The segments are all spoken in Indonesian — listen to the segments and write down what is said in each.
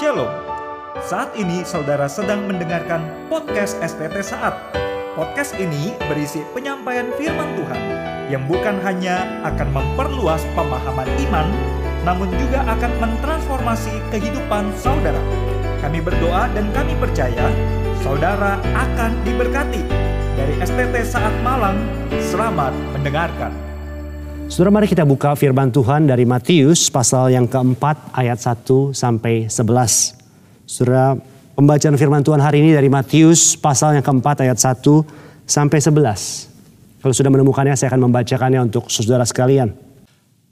Shalom. Saat ini saudara sedang mendengarkan podcast STT Saat. Podcast ini berisi penyampaian firman Tuhan yang bukan hanya akan memperluas pemahaman iman, namun juga akan mentransformasi kehidupan saudara. Kami berdoa dan kami percaya saudara akan diberkati. Dari STT Saat Malang, selamat mendengarkan. Saudara mari kita buka firman Tuhan dari Matius pasal yang keempat ayat 1 sampai 11. Saudara pembacaan firman Tuhan hari ini dari Matius pasal yang keempat ayat 1 sampai 11. Kalau sudah menemukannya saya akan membacakannya untuk saudara sekalian.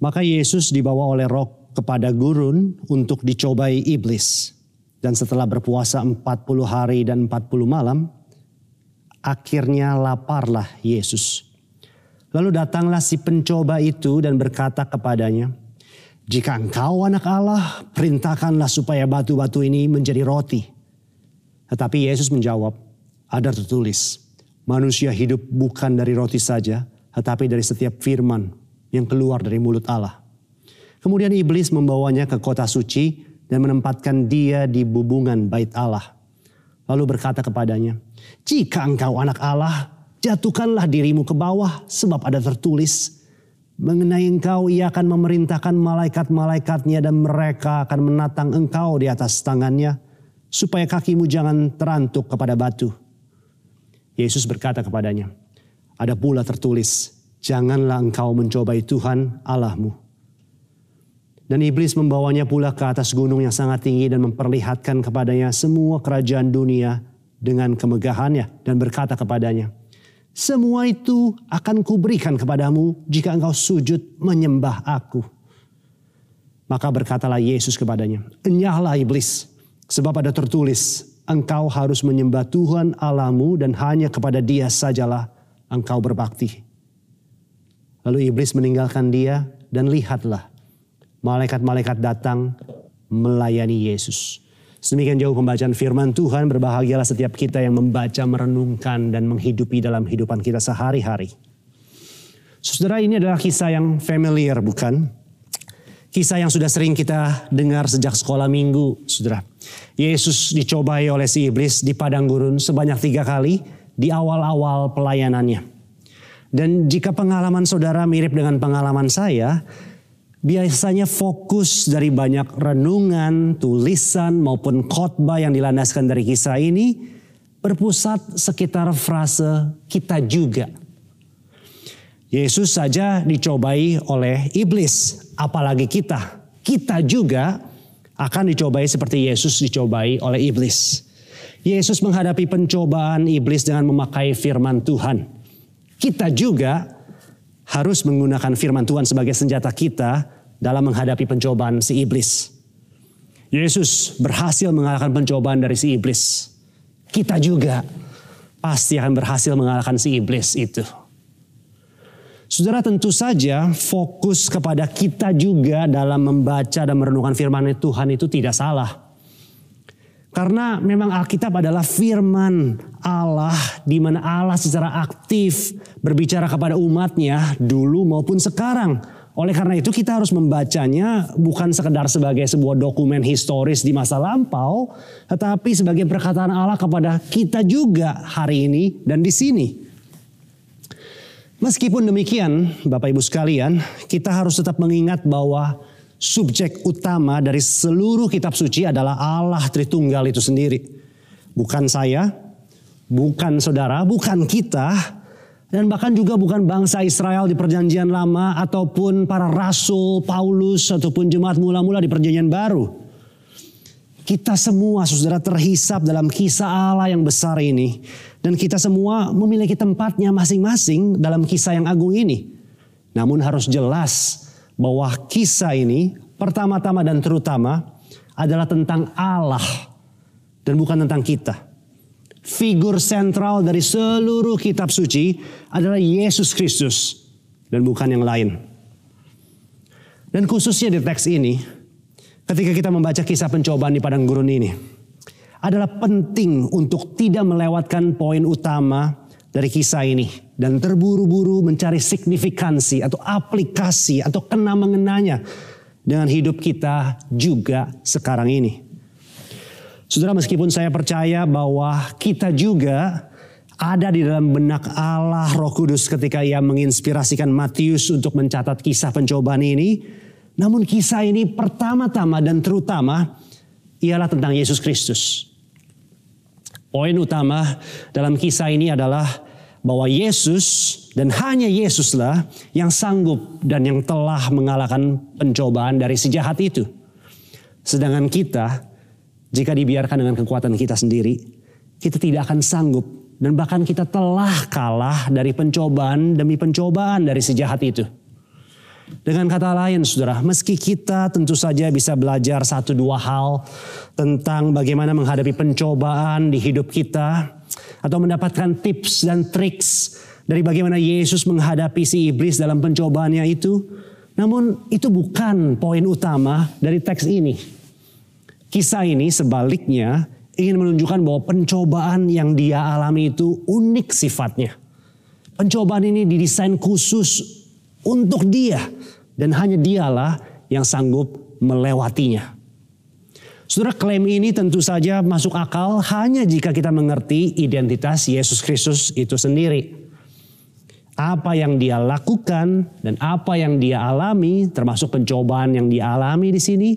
Maka Yesus dibawa oleh roh kepada gurun untuk dicobai iblis. Dan setelah berpuasa 40 hari dan 40 malam, akhirnya laparlah Yesus. Lalu datanglah si pencoba itu dan berkata kepadanya, "Jika engkau anak Allah, perintahkanlah supaya batu-batu ini menjadi roti." Tetapi Yesus menjawab, "Ada tertulis, manusia hidup bukan dari roti saja, tetapi dari setiap firman yang keluar dari mulut Allah." Kemudian iblis membawanya ke kota suci dan menempatkan dia di bubungan bait Allah. Lalu berkata kepadanya, "Jika engkau anak Allah, Jatuhkanlah dirimu ke bawah sebab ada tertulis. Mengenai engkau ia akan memerintahkan malaikat-malaikatnya dan mereka akan menatang engkau di atas tangannya. Supaya kakimu jangan terantuk kepada batu. Yesus berkata kepadanya, ada pula tertulis, janganlah engkau mencobai Tuhan Allahmu. Dan iblis membawanya pula ke atas gunung yang sangat tinggi dan memperlihatkan kepadanya semua kerajaan dunia dengan kemegahannya dan berkata kepadanya, semua itu akan kuberikan kepadamu jika engkau sujud menyembah aku. Maka berkatalah Yesus kepadanya, Enyahlah iblis, sebab ada tertulis, engkau harus menyembah Tuhan Allahmu dan hanya kepada dia sajalah engkau berbakti. Lalu iblis meninggalkan dia dan lihatlah, malaikat-malaikat datang melayani Yesus. Sedemikian jauh pembacaan firman Tuhan, berbahagialah setiap kita yang membaca, merenungkan, dan menghidupi dalam kehidupan kita sehari-hari. Saudara ini adalah kisah yang familiar bukan? Kisah yang sudah sering kita dengar sejak sekolah minggu, saudara. Yesus dicobai oleh si iblis di padang gurun sebanyak tiga kali di awal-awal pelayanannya. Dan jika pengalaman saudara mirip dengan pengalaman saya, biasanya fokus dari banyak renungan, tulisan maupun khotbah yang dilandaskan dari kisah ini berpusat sekitar frase kita juga. Yesus saja dicobai oleh iblis, apalagi kita. Kita juga akan dicobai seperti Yesus dicobai oleh iblis. Yesus menghadapi pencobaan iblis dengan memakai firman Tuhan. Kita juga harus menggunakan firman Tuhan sebagai senjata kita dalam menghadapi pencobaan si iblis. Yesus berhasil mengalahkan pencobaan dari si iblis. Kita juga pasti akan berhasil mengalahkan si iblis itu. Saudara tentu saja fokus kepada kita juga dalam membaca dan merenungkan firman Tuhan itu tidak salah. Karena memang Alkitab adalah firman Allah di mana Allah secara aktif berbicara kepada umatnya dulu maupun sekarang. Oleh karena itu kita harus membacanya bukan sekedar sebagai sebuah dokumen historis di masa lampau, tetapi sebagai perkataan Allah kepada kita juga hari ini dan di sini. Meskipun demikian, Bapak Ibu sekalian, kita harus tetap mengingat bahwa subjek utama dari seluruh kitab suci adalah Allah Tritunggal itu sendiri. Bukan saya, bukan saudara, bukan kita, dan bahkan juga bukan bangsa Israel di perjanjian lama ataupun para rasul Paulus ataupun jemaat mula-mula di perjanjian baru. Kita semua saudara terhisap dalam kisah Allah yang besar ini. Dan kita semua memiliki tempatnya masing-masing dalam kisah yang agung ini. Namun harus jelas bahwa kisah ini pertama-tama dan terutama adalah tentang Allah dan bukan tentang kita. Figur sentral dari seluruh kitab suci adalah Yesus Kristus dan bukan yang lain. Dan khususnya di teks ini, ketika kita membaca kisah pencobaan di padang gurun ini, adalah penting untuk tidak melewatkan poin utama dari kisah ini dan terburu-buru mencari signifikansi atau aplikasi atau kena mengenanya dengan hidup kita juga sekarang ini. Saudara meskipun saya percaya bahwa kita juga ada di dalam benak Allah Roh Kudus ketika ia menginspirasikan Matius untuk mencatat kisah pencobaan ini. Namun kisah ini pertama-tama dan terutama ialah tentang Yesus Kristus. Poin utama dalam kisah ini adalah bahwa Yesus dan hanya Yesuslah yang sanggup dan yang telah mengalahkan pencobaan dari si jahat itu. Sedangkan kita jika dibiarkan dengan kekuatan kita sendiri, kita tidak akan sanggup dan bahkan kita telah kalah dari pencobaan demi pencobaan dari sejahat itu. Dengan kata lain saudara, meski kita tentu saja bisa belajar satu dua hal tentang bagaimana menghadapi pencobaan di hidup kita. Atau mendapatkan tips dan triks dari bagaimana Yesus menghadapi si iblis dalam pencobaannya itu. Namun itu bukan poin utama dari teks ini. Kisah ini sebaliknya ingin menunjukkan bahwa pencobaan yang dia alami itu unik sifatnya. Pencobaan ini didesain khusus untuk dia dan hanya dialah yang sanggup melewatinya. Saudara klaim ini tentu saja masuk akal hanya jika kita mengerti identitas Yesus Kristus itu sendiri. Apa yang dia lakukan dan apa yang dia alami termasuk pencobaan yang dia alami di sini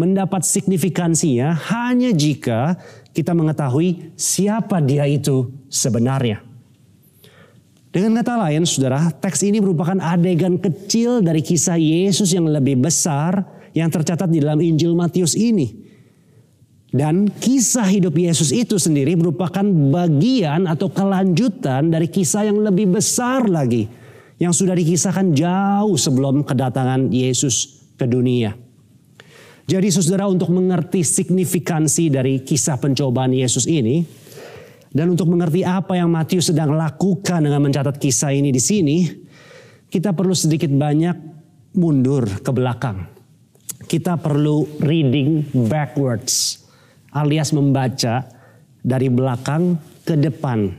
mendapat signifikansinya hanya jika kita mengetahui siapa dia itu sebenarnya. Dengan kata lain, saudara, teks ini merupakan adegan kecil dari kisah Yesus yang lebih besar yang tercatat di dalam Injil Matius ini. Dan kisah hidup Yesus itu sendiri merupakan bagian atau kelanjutan dari kisah yang lebih besar lagi. Yang sudah dikisahkan jauh sebelum kedatangan Yesus ke dunia. Jadi saudara untuk mengerti signifikansi dari kisah pencobaan Yesus ini dan untuk mengerti apa yang Matius sedang lakukan dengan mencatat kisah ini di sini, kita perlu sedikit banyak mundur ke belakang. Kita perlu reading backwards alias membaca dari belakang ke depan.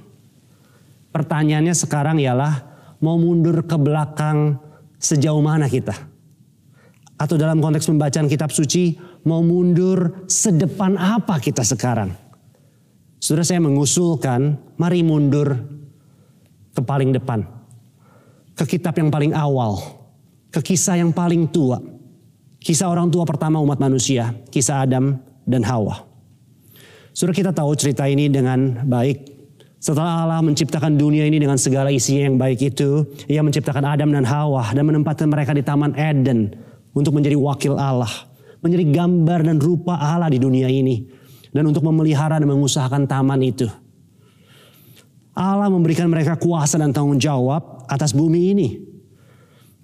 Pertanyaannya sekarang ialah mau mundur ke belakang sejauh mana kita? Atau dalam konteks pembacaan kitab suci, mau mundur sedepan apa kita sekarang? Sudah saya mengusulkan, mari mundur ke paling depan. Ke kitab yang paling awal. Ke kisah yang paling tua. Kisah orang tua pertama umat manusia, kisah Adam dan Hawa. Sudah kita tahu cerita ini dengan baik. Setelah Allah menciptakan dunia ini dengan segala isinya yang baik itu, ia menciptakan Adam dan Hawa dan menempatkan mereka di Taman Eden untuk menjadi wakil Allah, menjadi gambar dan rupa Allah di dunia ini, dan untuk memelihara dan mengusahakan taman itu. Allah memberikan mereka kuasa dan tanggung jawab atas bumi ini.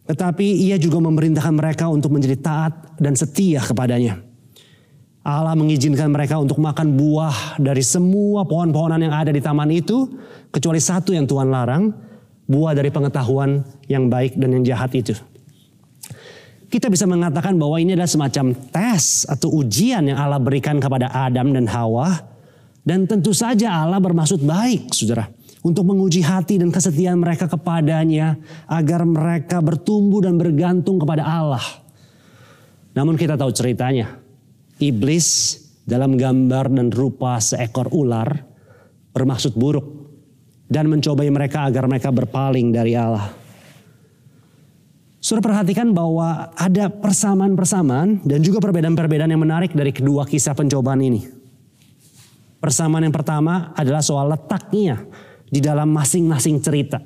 Tetapi ia juga memerintahkan mereka untuk menjadi taat dan setia kepadanya. Allah mengizinkan mereka untuk makan buah dari semua pohon-pohonan yang ada di taman itu, kecuali satu yang Tuhan larang, buah dari pengetahuan yang baik dan yang jahat itu kita bisa mengatakan bahwa ini adalah semacam tes atau ujian yang Allah berikan kepada Adam dan Hawa. Dan tentu saja Allah bermaksud baik, saudara. Untuk menguji hati dan kesetiaan mereka kepadanya. Agar mereka bertumbuh dan bergantung kepada Allah. Namun kita tahu ceritanya. Iblis dalam gambar dan rupa seekor ular bermaksud buruk. Dan mencobai mereka agar mereka berpaling dari Allah. Sudah perhatikan bahwa ada persamaan-persamaan dan juga perbedaan-perbedaan yang menarik dari kedua kisah pencobaan ini. Persamaan yang pertama adalah soal letaknya di dalam masing-masing cerita.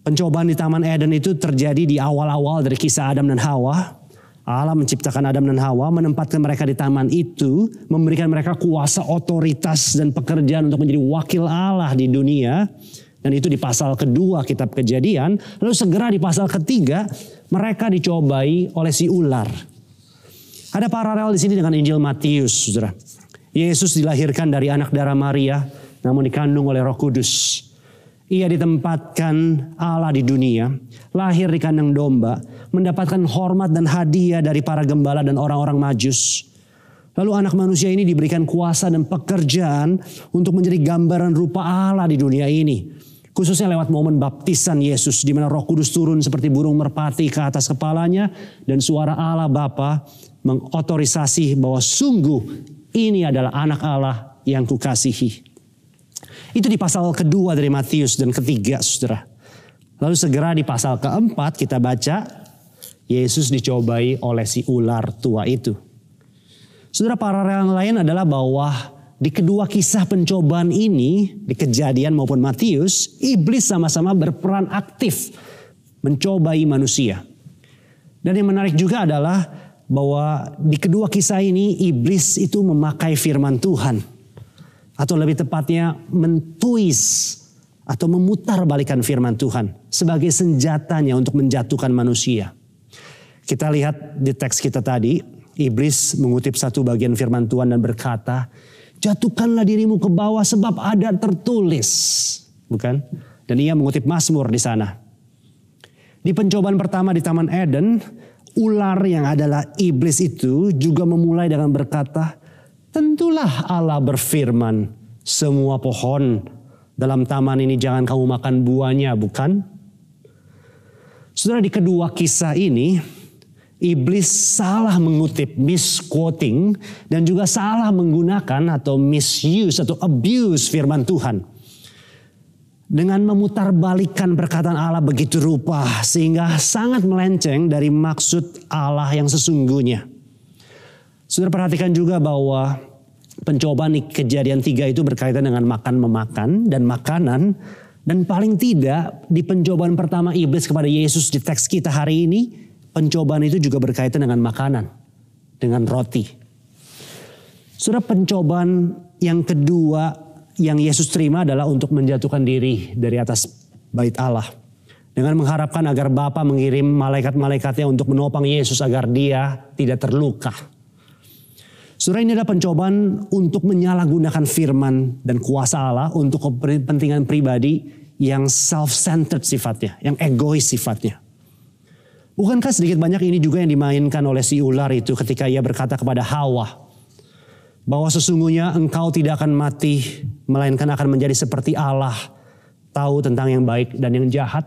Pencobaan di Taman Eden itu terjadi di awal-awal dari kisah Adam dan Hawa. Allah menciptakan Adam dan Hawa, menempatkan mereka di taman itu, memberikan mereka kuasa, otoritas, dan pekerjaan untuk menjadi wakil Allah di dunia. Dan itu di pasal kedua kitab kejadian. Lalu segera di pasal ketiga mereka dicobai oleh si ular. Ada paralel di sini dengan Injil Matius, saudara. Yesus dilahirkan dari anak darah Maria, namun dikandung oleh Roh Kudus. Ia ditempatkan Allah di dunia, lahir di kandang domba, mendapatkan hormat dan hadiah dari para gembala dan orang-orang majus. Lalu anak manusia ini diberikan kuasa dan pekerjaan untuk menjadi gambaran rupa Allah di dunia ini. Khususnya lewat momen baptisan Yesus di mana Roh Kudus turun seperti burung merpati ke atas kepalanya dan suara Allah Bapa mengotorisasi bahwa sungguh Ini adalah anak Allah yang kukasihi. Itu di pasal kedua dari Matius dan ketiga saudara. Lalu segera di pasal keempat kita baca Yesus dicobai oleh si ular tua itu. Saudara paralel yang lain adalah bahwa di kedua kisah pencobaan ini, di kejadian maupun Matius, iblis sama-sama berperan aktif mencobai manusia. Dan yang menarik juga adalah bahwa di kedua kisah ini iblis itu memakai firman Tuhan. Atau lebih tepatnya mentuis atau memutar balikan firman Tuhan sebagai senjatanya untuk menjatuhkan manusia. Kita lihat di teks kita tadi, iblis mengutip satu bagian firman Tuhan dan berkata, jatuhkanlah dirimu ke bawah sebab ada tertulis. Bukan? Dan ia mengutip Mazmur di sana. Di pencobaan pertama di Taman Eden, ular yang adalah iblis itu juga memulai dengan berkata, tentulah Allah berfirman, semua pohon dalam taman ini jangan kamu makan buahnya, bukan? Saudara di kedua kisah ini, iblis salah mengutip misquoting dan juga salah menggunakan atau misuse atau abuse firman Tuhan dengan memutarbalikkan perkataan Allah begitu rupa sehingga sangat melenceng dari maksud Allah yang sesungguhnya. Sudah perhatikan juga bahwa pencobaan di kejadian tiga itu berkaitan dengan makan memakan dan makanan dan paling tidak di pencobaan pertama iblis kepada Yesus di teks kita hari ini pencobaan itu juga berkaitan dengan makanan dengan roti. Sudah pencobaan yang kedua yang Yesus terima adalah untuk menjatuhkan diri dari atas bait Allah. Dengan mengharapkan agar Bapa mengirim malaikat-malaikatnya untuk menopang Yesus agar dia tidak terluka. Surah ini adalah pencobaan untuk menyalahgunakan firman dan kuasa Allah untuk kepentingan pribadi yang self-centered sifatnya, yang egois sifatnya. Bukankah sedikit banyak ini juga yang dimainkan oleh si ular itu ketika ia berkata kepada Hawa, bahwa sesungguhnya engkau tidak akan mati, melainkan akan menjadi seperti Allah, tahu tentang yang baik dan yang jahat.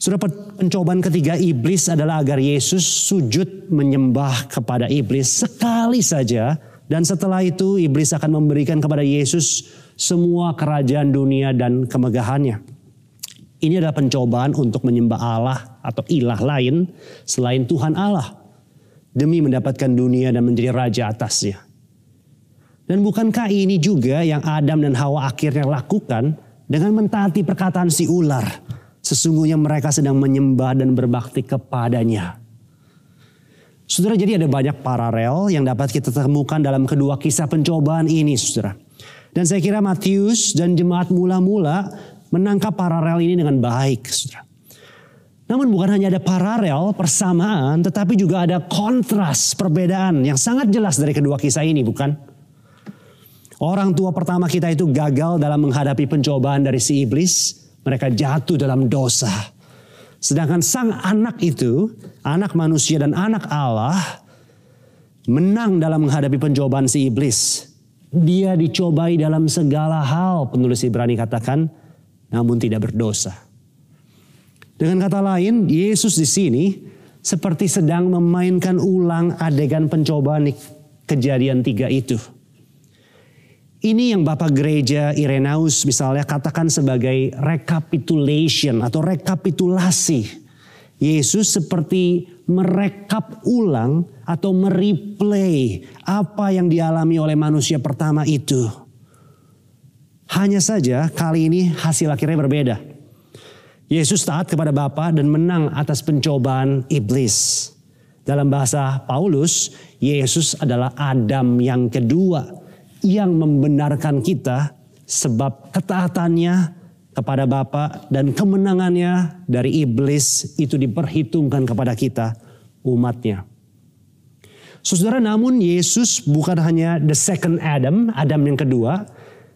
Sudah pencobaan ketiga iblis adalah agar Yesus sujud menyembah kepada iblis sekali saja. Dan setelah itu iblis akan memberikan kepada Yesus semua kerajaan dunia dan kemegahannya. Ini adalah pencobaan untuk menyembah Allah atau ilah lain selain Tuhan Allah demi mendapatkan dunia dan menjadi raja atasnya. Dan bukankah ini juga yang Adam dan Hawa akhirnya lakukan dengan mentaati perkataan si ular? Sesungguhnya mereka sedang menyembah dan berbakti kepadanya. Saudara, jadi ada banyak paralel yang dapat kita temukan dalam kedua kisah pencobaan ini, saudara. Dan saya kira Matius dan jemaat mula-mula menangkap paralel ini dengan baik, saudara. Namun bukan hanya ada paralel, persamaan, tetapi juga ada kontras, perbedaan yang sangat jelas dari kedua kisah ini, bukan? Orang tua pertama kita itu gagal dalam menghadapi pencobaan dari si iblis. Mereka jatuh dalam dosa. Sedangkan sang anak itu, anak manusia dan anak Allah, menang dalam menghadapi pencobaan si iblis. Dia dicobai dalam segala hal, penulis Ibrani katakan, namun tidak berdosa. Dengan kata lain, Yesus di sini seperti sedang memainkan ulang adegan pencobaan di kejadian tiga itu. Ini yang Bapak Gereja Irenaus misalnya katakan sebagai recapitulation atau rekapitulasi. Yesus seperti merekap ulang atau mereplay apa yang dialami oleh manusia pertama itu. Hanya saja kali ini hasil akhirnya berbeda. Yesus taat kepada Bapa dan menang atas pencobaan iblis. Dalam bahasa Paulus, Yesus adalah Adam yang kedua yang membenarkan kita sebab ketaatannya kepada Bapa dan kemenangannya dari iblis itu diperhitungkan kepada kita umatnya. Saudara, namun Yesus bukan hanya the second Adam, Adam yang kedua,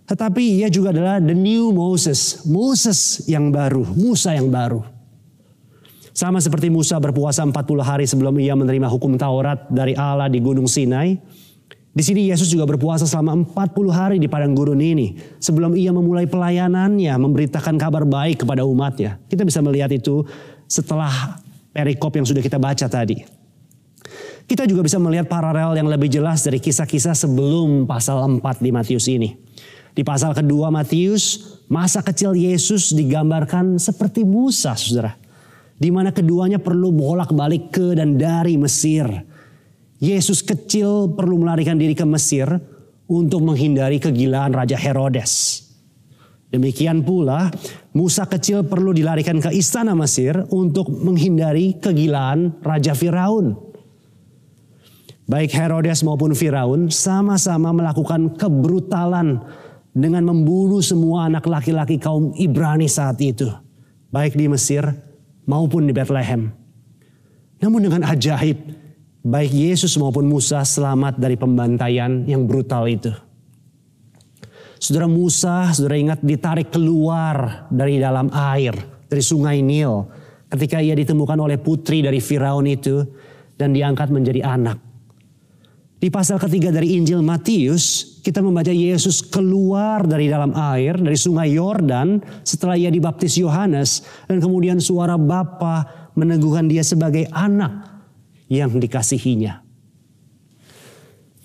tetapi ia juga adalah the new Moses, Moses yang baru, Musa yang baru. Sama seperti Musa berpuasa 40 hari sebelum ia menerima hukum Taurat dari Allah di Gunung Sinai. Di sini Yesus juga berpuasa selama 40 hari di padang gurun ini. Sebelum ia memulai pelayanannya, memberitakan kabar baik kepada umatnya. Kita bisa melihat itu setelah perikop yang sudah kita baca tadi. Kita juga bisa melihat paralel yang lebih jelas dari kisah-kisah sebelum pasal 4 di Matius ini. Di pasal kedua Matius, masa kecil Yesus digambarkan seperti Musa, saudara. Di mana keduanya perlu bolak-balik ke dan dari Mesir. Yesus kecil perlu melarikan diri ke Mesir untuk menghindari kegilaan Raja Herodes. Demikian pula Musa kecil perlu dilarikan ke istana Mesir untuk menghindari kegilaan Raja Firaun. Baik Herodes maupun Firaun sama-sama melakukan kebrutalan dengan membunuh semua anak laki-laki kaum Ibrani saat itu. Baik di Mesir maupun di Bethlehem. Namun dengan ajaib, baik Yesus maupun Musa selamat dari pembantaian yang brutal itu. Saudara Musa, saudara ingat ditarik keluar dari dalam air, dari sungai Nil. Ketika ia ditemukan oleh putri dari Firaun itu dan diangkat menjadi anak. Di pasal ketiga dari Injil Matius, kita membaca Yesus keluar dari dalam air, dari sungai Yordan setelah ia dibaptis Yohanes. Dan kemudian suara Bapa meneguhkan dia sebagai anak yang dikasihinya.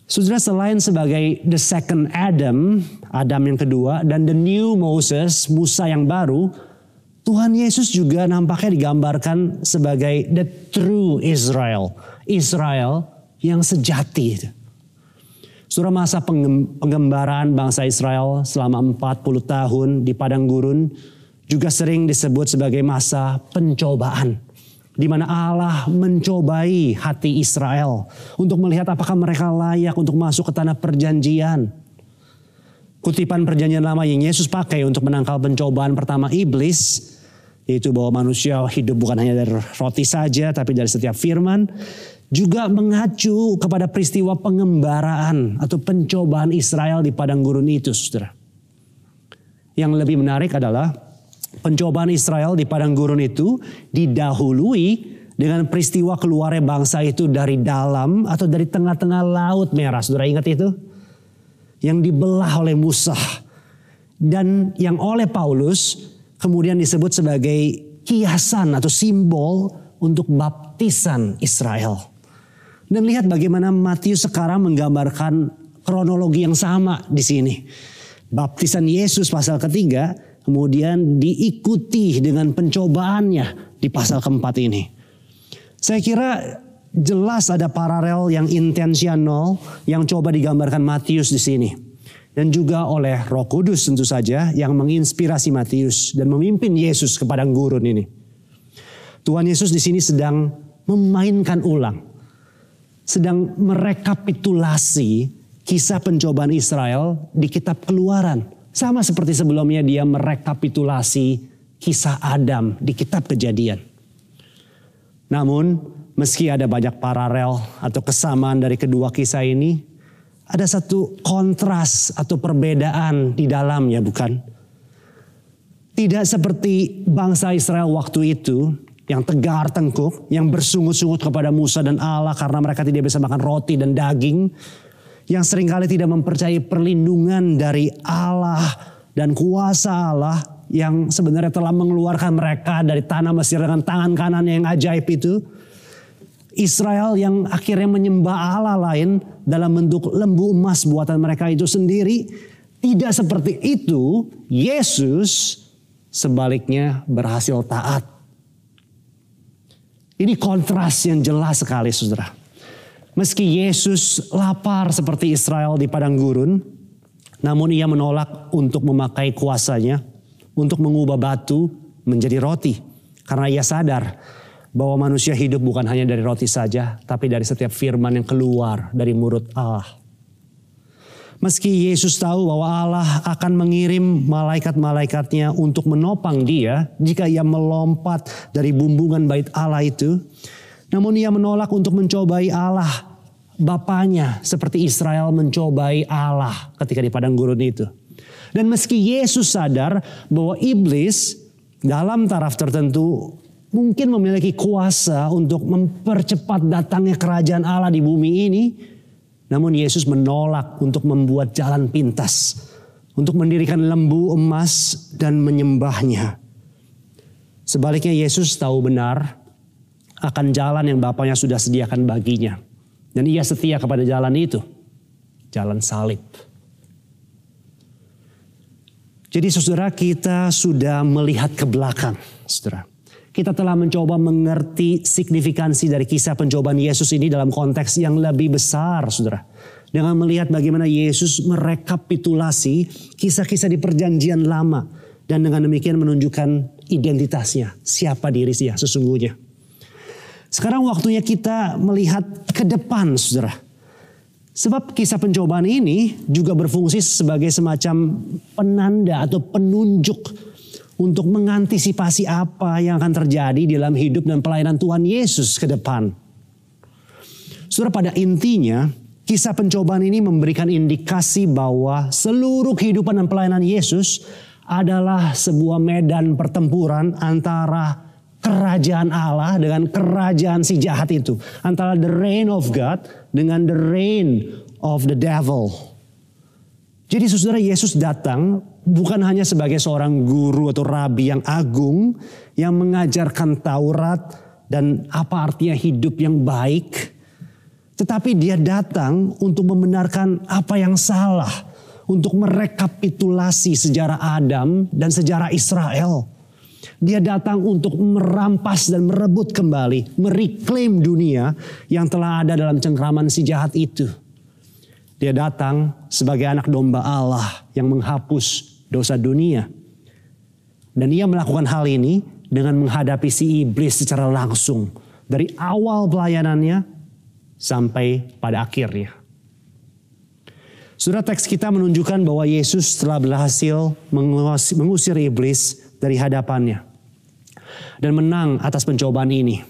Saudara selain sebagai the second Adam, Adam yang kedua, dan the new Moses, Musa yang baru, Tuhan Yesus juga nampaknya digambarkan sebagai the true Israel. Israel yang sejati. Surah masa penggembaraan bangsa Israel selama 40 tahun di padang gurun juga sering disebut sebagai masa pencobaan di mana Allah mencobai hati Israel untuk melihat apakah mereka layak untuk masuk ke tanah perjanjian. Kutipan perjanjian lama yang Yesus pakai untuk menangkal pencobaan pertama iblis, yaitu bahwa manusia hidup bukan hanya dari roti saja, tapi dari setiap firman, juga mengacu kepada peristiwa pengembaraan atau pencobaan Israel di padang gurun itu, saudara. Yang lebih menarik adalah Pencobaan Israel di padang gurun itu didahului dengan peristiwa keluarnya bangsa itu dari dalam atau dari tengah-tengah laut merah. Saudara ingat itu? Yang dibelah oleh Musa. Dan yang oleh Paulus kemudian disebut sebagai kiasan atau simbol untuk baptisan Israel. Dan lihat bagaimana Matius sekarang menggambarkan kronologi yang sama di sini. Baptisan Yesus pasal ketiga kemudian diikuti dengan pencobaannya di pasal keempat ini. Saya kira jelas ada paralel yang intensional yang coba digambarkan Matius di sini. Dan juga oleh Roh Kudus tentu saja yang menginspirasi Matius dan memimpin Yesus ke padang gurun ini. Tuhan Yesus di sini sedang memainkan ulang. Sedang merekapitulasi kisah pencobaan Israel di kitab keluaran sama seperti sebelumnya dia merekapitulasi kisah Adam di kitab kejadian. Namun meski ada banyak paralel atau kesamaan dari kedua kisah ini, ada satu kontras atau perbedaan di dalamnya bukan? Tidak seperti bangsa Israel waktu itu yang tegar tengkuk, yang bersungut-sungut kepada Musa dan Allah karena mereka tidak bisa makan roti dan daging yang sering kali tidak mempercayai perlindungan dari Allah dan kuasa Allah yang sebenarnya telah mengeluarkan mereka dari tanah Mesir dengan tangan kanan yang ajaib itu. Israel yang akhirnya menyembah Allah lain dalam bentuk lembu emas buatan mereka itu sendiri. Tidak seperti itu, Yesus sebaliknya berhasil taat. Ini kontras yang jelas sekali saudara. Meski Yesus lapar seperti Israel di padang gurun, namun ia menolak untuk memakai kuasanya untuk mengubah batu menjadi roti. Karena ia sadar bahwa manusia hidup bukan hanya dari roti saja, tapi dari setiap firman yang keluar dari mulut Allah. Meski Yesus tahu bahwa Allah akan mengirim malaikat-malaikatnya untuk menopang dia jika ia melompat dari bumbungan bait Allah itu, namun ia menolak untuk mencobai Allah bapaknya seperti Israel mencobai Allah ketika di padang gurun itu. Dan meski Yesus sadar bahwa iblis dalam taraf tertentu mungkin memiliki kuasa untuk mempercepat datangnya kerajaan Allah di bumi ini, namun Yesus menolak untuk membuat jalan pintas, untuk mendirikan lembu emas dan menyembahnya. Sebaliknya Yesus tahu benar akan jalan yang Bapaknya sudah sediakan baginya Dan ia setia kepada jalan itu. Jalan salib. Jadi saudara kita sudah melihat ke belakang. Saudara. Kita telah mencoba mengerti signifikansi dari kisah pencobaan Yesus ini dalam konteks yang lebih besar saudara. Dengan melihat bagaimana Yesus merekapitulasi kisah-kisah di perjanjian lama. Dan dengan demikian menunjukkan identitasnya. Siapa diri dia sesungguhnya. Sekarang waktunya kita melihat ke depan saudara. Sebab kisah pencobaan ini juga berfungsi sebagai semacam penanda atau penunjuk untuk mengantisipasi apa yang akan terjadi dalam hidup dan pelayanan Tuhan Yesus ke depan. Saudara pada intinya kisah pencobaan ini memberikan indikasi bahwa seluruh kehidupan dan pelayanan Yesus adalah sebuah medan pertempuran antara kerajaan Allah dengan kerajaan si jahat itu. Antara the reign of God dengan the reign of the devil. Jadi saudara Yesus datang bukan hanya sebagai seorang guru atau rabi yang agung yang mengajarkan Taurat dan apa artinya hidup yang baik. Tetapi dia datang untuk membenarkan apa yang salah untuk merekapitulasi sejarah Adam dan sejarah Israel. Dia datang untuk merampas dan merebut kembali, mereklaim dunia yang telah ada dalam cengkraman si jahat itu. Dia datang sebagai anak domba Allah yang menghapus dosa dunia. Dan ia melakukan hal ini dengan menghadapi si iblis secara langsung. Dari awal pelayanannya sampai pada akhirnya. Surat teks kita menunjukkan bahwa Yesus telah berhasil mengusir iblis dari hadapannya. Dan menang atas pencobaan ini.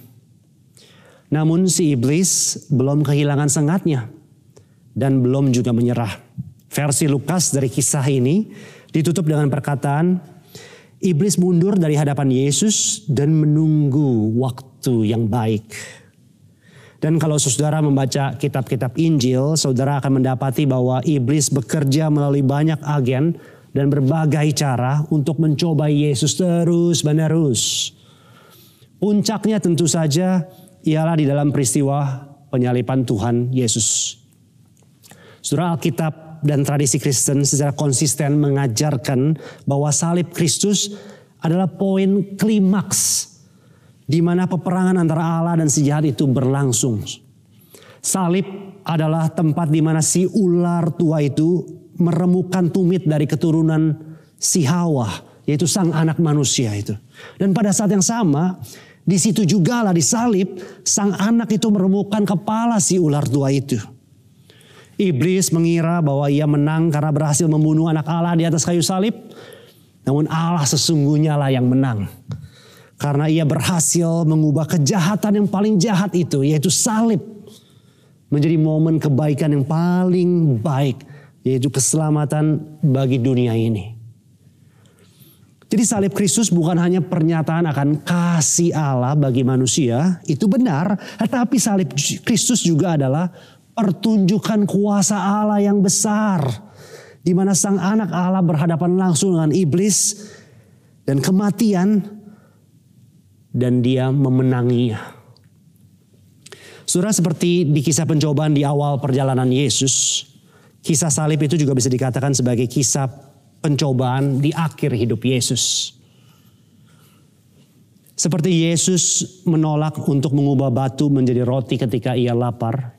Namun si iblis belum kehilangan sengatnya. Dan belum juga menyerah. Versi Lukas dari kisah ini ditutup dengan perkataan, Iblis mundur dari hadapan Yesus dan menunggu waktu yang baik. Dan kalau saudara membaca kitab-kitab Injil, saudara akan mendapati bahwa iblis bekerja melalui banyak agen dan berbagai cara untuk mencoba Yesus terus menerus. Puncaknya tentu saja ialah di dalam peristiwa penyalipan Tuhan Yesus. Surah Alkitab dan tradisi Kristen secara konsisten mengajarkan bahwa salib Kristus adalah poin klimaks di mana peperangan antara Allah dan si jahat itu berlangsung. Salib adalah tempat di mana si ular tua itu meremukan tumit dari keturunan si Hawa, yaitu sang anak manusia itu. Dan pada saat yang sama, di situ juga lah di salib, sang anak itu meremukan kepala si ular tua itu. Iblis mengira bahwa ia menang karena berhasil membunuh anak Allah di atas kayu salib. Namun Allah sesungguhnya lah yang menang. Karena ia berhasil mengubah kejahatan yang paling jahat itu, yaitu salib, menjadi momen kebaikan yang paling baik, yaitu keselamatan bagi dunia ini. Jadi salib Kristus bukan hanya pernyataan akan kasih Allah bagi manusia, itu benar, tetapi salib Kristus juga adalah pertunjukan kuasa Allah yang besar. Di mana sang anak Allah berhadapan langsung dengan iblis dan kematian dan dia memenanginya. Surah seperti di kisah pencobaan di awal perjalanan Yesus, kisah salib itu juga bisa dikatakan sebagai kisah pencobaan di akhir hidup Yesus. Seperti Yesus menolak untuk mengubah batu menjadi roti ketika ia lapar,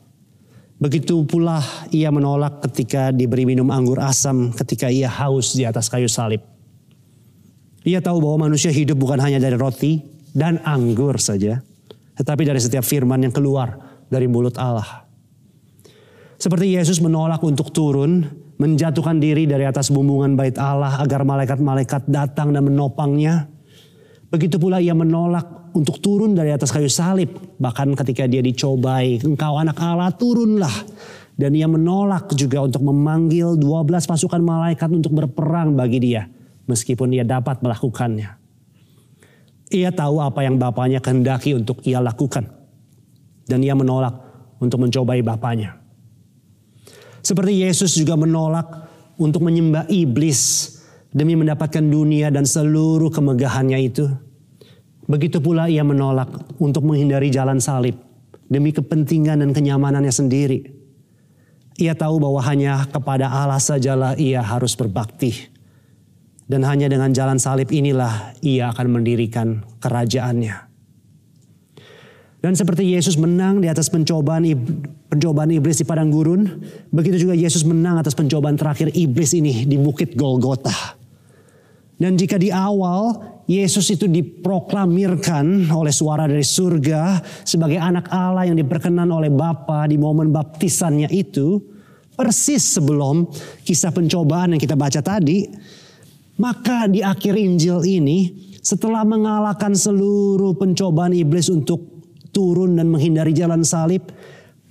begitu pula ia menolak ketika diberi minum anggur asam ketika ia haus di atas kayu salib. Ia tahu bahwa manusia hidup bukan hanya dari roti, dan anggur saja, tetapi dari setiap firman yang keluar dari mulut Allah. Seperti Yesus menolak untuk turun, menjatuhkan diri dari atas bumbungan bait Allah agar malaikat-malaikat datang dan menopangnya. Begitu pula ia menolak untuk turun dari atas kayu salib. Bahkan ketika dia dicobai, engkau anak Allah turunlah. Dan ia menolak juga untuk memanggil 12 pasukan malaikat untuk berperang bagi dia. Meskipun ia dapat melakukannya. Ia tahu apa yang bapaknya kehendaki untuk ia lakukan. Dan ia menolak untuk mencobai bapaknya. Seperti Yesus juga menolak untuk menyembah iblis demi mendapatkan dunia dan seluruh kemegahannya itu. Begitu pula ia menolak untuk menghindari jalan salib demi kepentingan dan kenyamanannya sendiri. Ia tahu bahwa hanya kepada Allah sajalah ia harus berbakti. Dan hanya dengan jalan salib inilah ia akan mendirikan kerajaannya. Dan seperti Yesus menang di atas pencobaan pencobaan iblis di padang gurun, begitu juga Yesus menang atas pencobaan terakhir iblis ini di bukit Golgota. Dan jika di awal Yesus itu diproklamirkan oleh suara dari surga sebagai anak Allah yang diperkenan oleh Bapa di momen baptisannya itu, persis sebelum kisah pencobaan yang kita baca tadi, maka di akhir Injil ini setelah mengalahkan seluruh pencobaan iblis untuk turun dan menghindari jalan salib.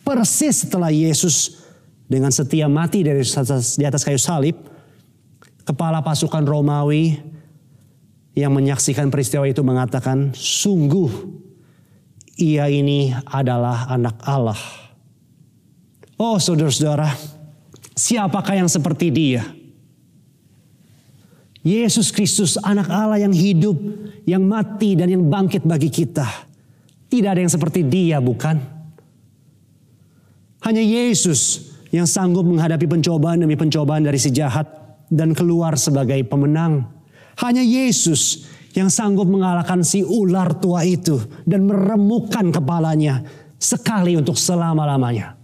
Persis setelah Yesus dengan setia mati dari di atas kayu salib, kepala pasukan Romawi yang menyaksikan peristiwa itu mengatakan, sungguh ia ini adalah anak Allah. Oh saudara-saudara, siapakah yang seperti dia? Yesus Kristus anak Allah yang hidup, yang mati dan yang bangkit bagi kita. Tidak ada yang seperti dia bukan? Hanya Yesus yang sanggup menghadapi pencobaan demi pencobaan dari si jahat dan keluar sebagai pemenang. Hanya Yesus yang sanggup mengalahkan si ular tua itu dan meremukkan kepalanya sekali untuk selama-lamanya.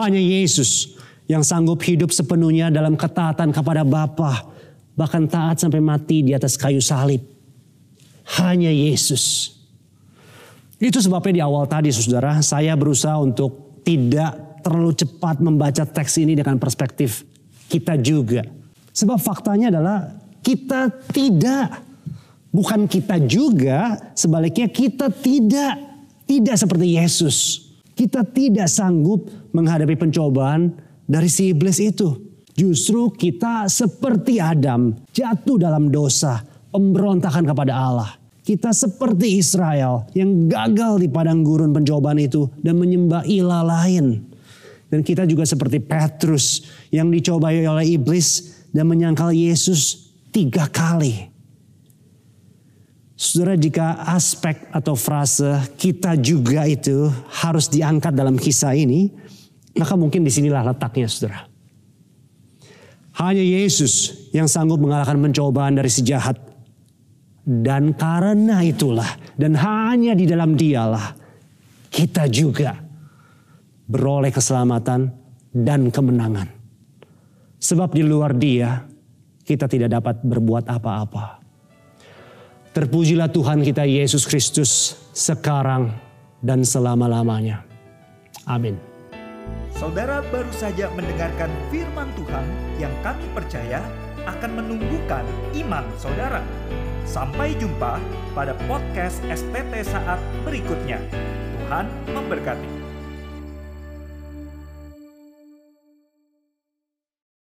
Hanya Yesus yang sanggup hidup sepenuhnya dalam ketaatan kepada Bapa, bahkan taat sampai mati di atas kayu salib. Hanya Yesus itu sebabnya di awal tadi saudara, saya berusaha untuk tidak terlalu cepat membaca teks ini dengan perspektif kita juga. Sebab faktanya adalah kita tidak, bukan kita juga, sebaliknya kita tidak, tidak seperti Yesus. Kita tidak sanggup menghadapi pencobaan dari si iblis itu. Justru kita seperti Adam, jatuh dalam dosa, pemberontakan kepada Allah. Kita seperti Israel yang gagal di padang gurun pencobaan itu dan menyembah ilah lain. Dan kita juga seperti Petrus yang dicobai oleh iblis dan menyangkal Yesus tiga kali. Saudara jika aspek atau frase kita juga itu harus diangkat dalam kisah ini, maka mungkin di sinilah letaknya saudara. Hanya Yesus yang sanggup mengalahkan pencobaan dari si jahat dan karena itulah dan hanya di dalam dialah kita juga beroleh keselamatan dan kemenangan. Sebab di luar dia kita tidak dapat berbuat apa-apa. Terpujilah Tuhan kita Yesus Kristus sekarang dan selama-lamanya. Amin. Saudara baru saja mendengarkan firman Tuhan yang kami percaya akan menumbuhkan iman saudara. Sampai jumpa pada podcast STT saat berikutnya. Tuhan memberkati.